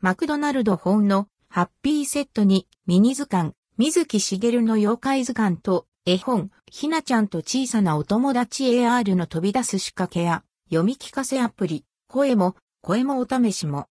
マクドナルド本のハッピーセットにミニ図鑑、水木しげるの妖怪図鑑と絵本、ひなちゃんと小さなお友達 AR の飛び出す仕掛けや読み聞かせアプリ、声も、声もお試しも。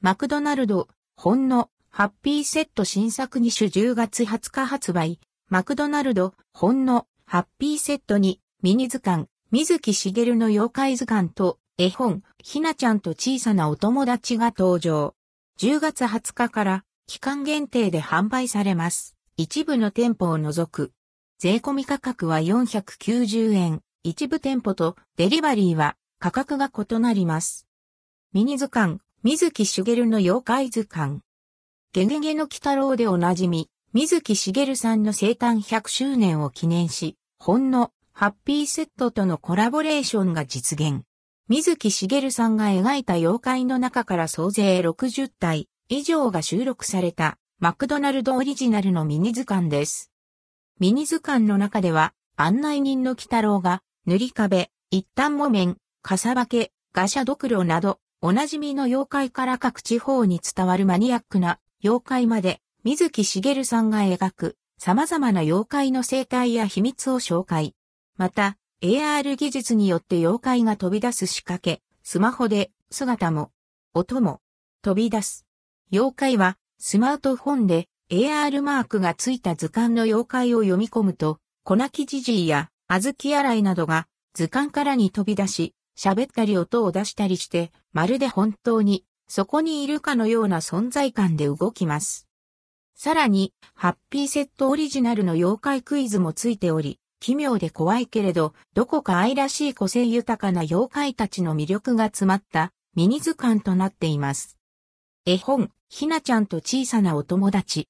マクドナルド、本のハッピーセット新作2種10月20日発売。マクドナルド、本のハッピーセットにミニ図鑑、水木しげるの妖怪図鑑と絵本、ひなちゃんと小さなお友達が登場。10月20日から期間限定で販売されます。一部の店舗を除く。税込み価格は490円。一部店舗とデリバリーは価格が異なります。ミニ図鑑、水木しげるの妖怪図鑑。ゲゲゲの鬼太郎でおなじみ、水木しげるさんの生誕100周年を記念し、本のハッピーセットとのコラボレーションが実現。水木しげるさんが描いた妖怪の中から総勢60体以上が収録されたマクドナルドオリジナルのミニ図鑑です。ミニ図鑑の中では案内人の鬼太郎が塗り壁、一旦木綿、傘化け、ガシャドクロなどおなじみの妖怪から各地方に伝わるマニアックな妖怪まで水木しげるさんが描く様々な妖怪の生態や秘密を紹介。また、AR 技術によって妖怪が飛び出す仕掛け、スマホで姿も、音も飛び出す。妖怪はスマートフォンで AR マークがついた図鑑の妖怪を読み込むと、粉木じじいや小豆洗いなどが図鑑からに飛び出し、喋ったり音を出したりして、まるで本当にそこにいるかのような存在感で動きます。さらに、ハッピーセットオリジナルの妖怪クイズもついており、奇妙で怖いけれど、どこか愛らしい個性豊かな妖怪たちの魅力が詰まったミニ図鑑となっています。絵本、ひなちゃんと小さなお友達。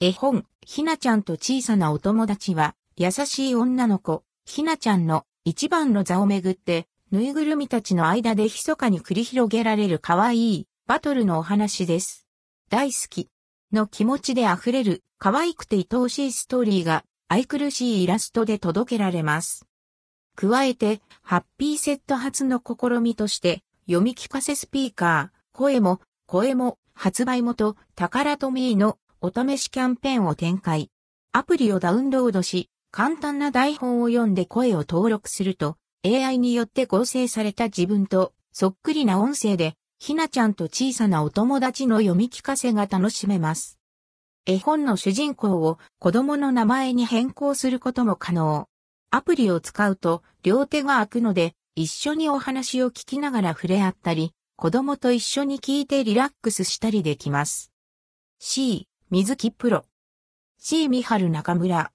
絵本、ひなちゃんと小さなお友達は、優しい女の子、ひなちゃんの一番の座をめぐって、ぬいぐるみたちの間で密かに繰り広げられる可愛いバトルのお話です。大好きの気持ちで溢れる可愛くて愛おしいストーリーが愛くるしいイラストで届けられます。加えて、ハッピーセット初の試みとして、読み聞かせスピーカー、声も、声も、発売元、タカラトミーのお試しキャンペーンを展開。アプリをダウンロードし、簡単な台本を読んで声を登録すると、AI によって合成された自分とそっくりな音声で、ひなちゃんと小さなお友達の読み聞かせが楽しめます。絵本の主人公を子供の名前に変更することも可能。アプリを使うと両手が空くので一緒にお話を聞きながら触れ合ったり、子供と一緒に聞いてリラックスしたりできます。C、水木プロ。C 三春中村。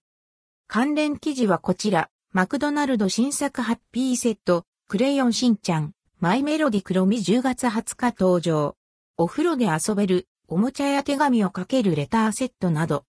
関連記事はこちら、マクドナルド新作ハッピーセット、クレヨンしんちゃん、マイメロディ黒み10月20日登場。お風呂で遊べるおもちゃや手紙をかけるレターセットなど、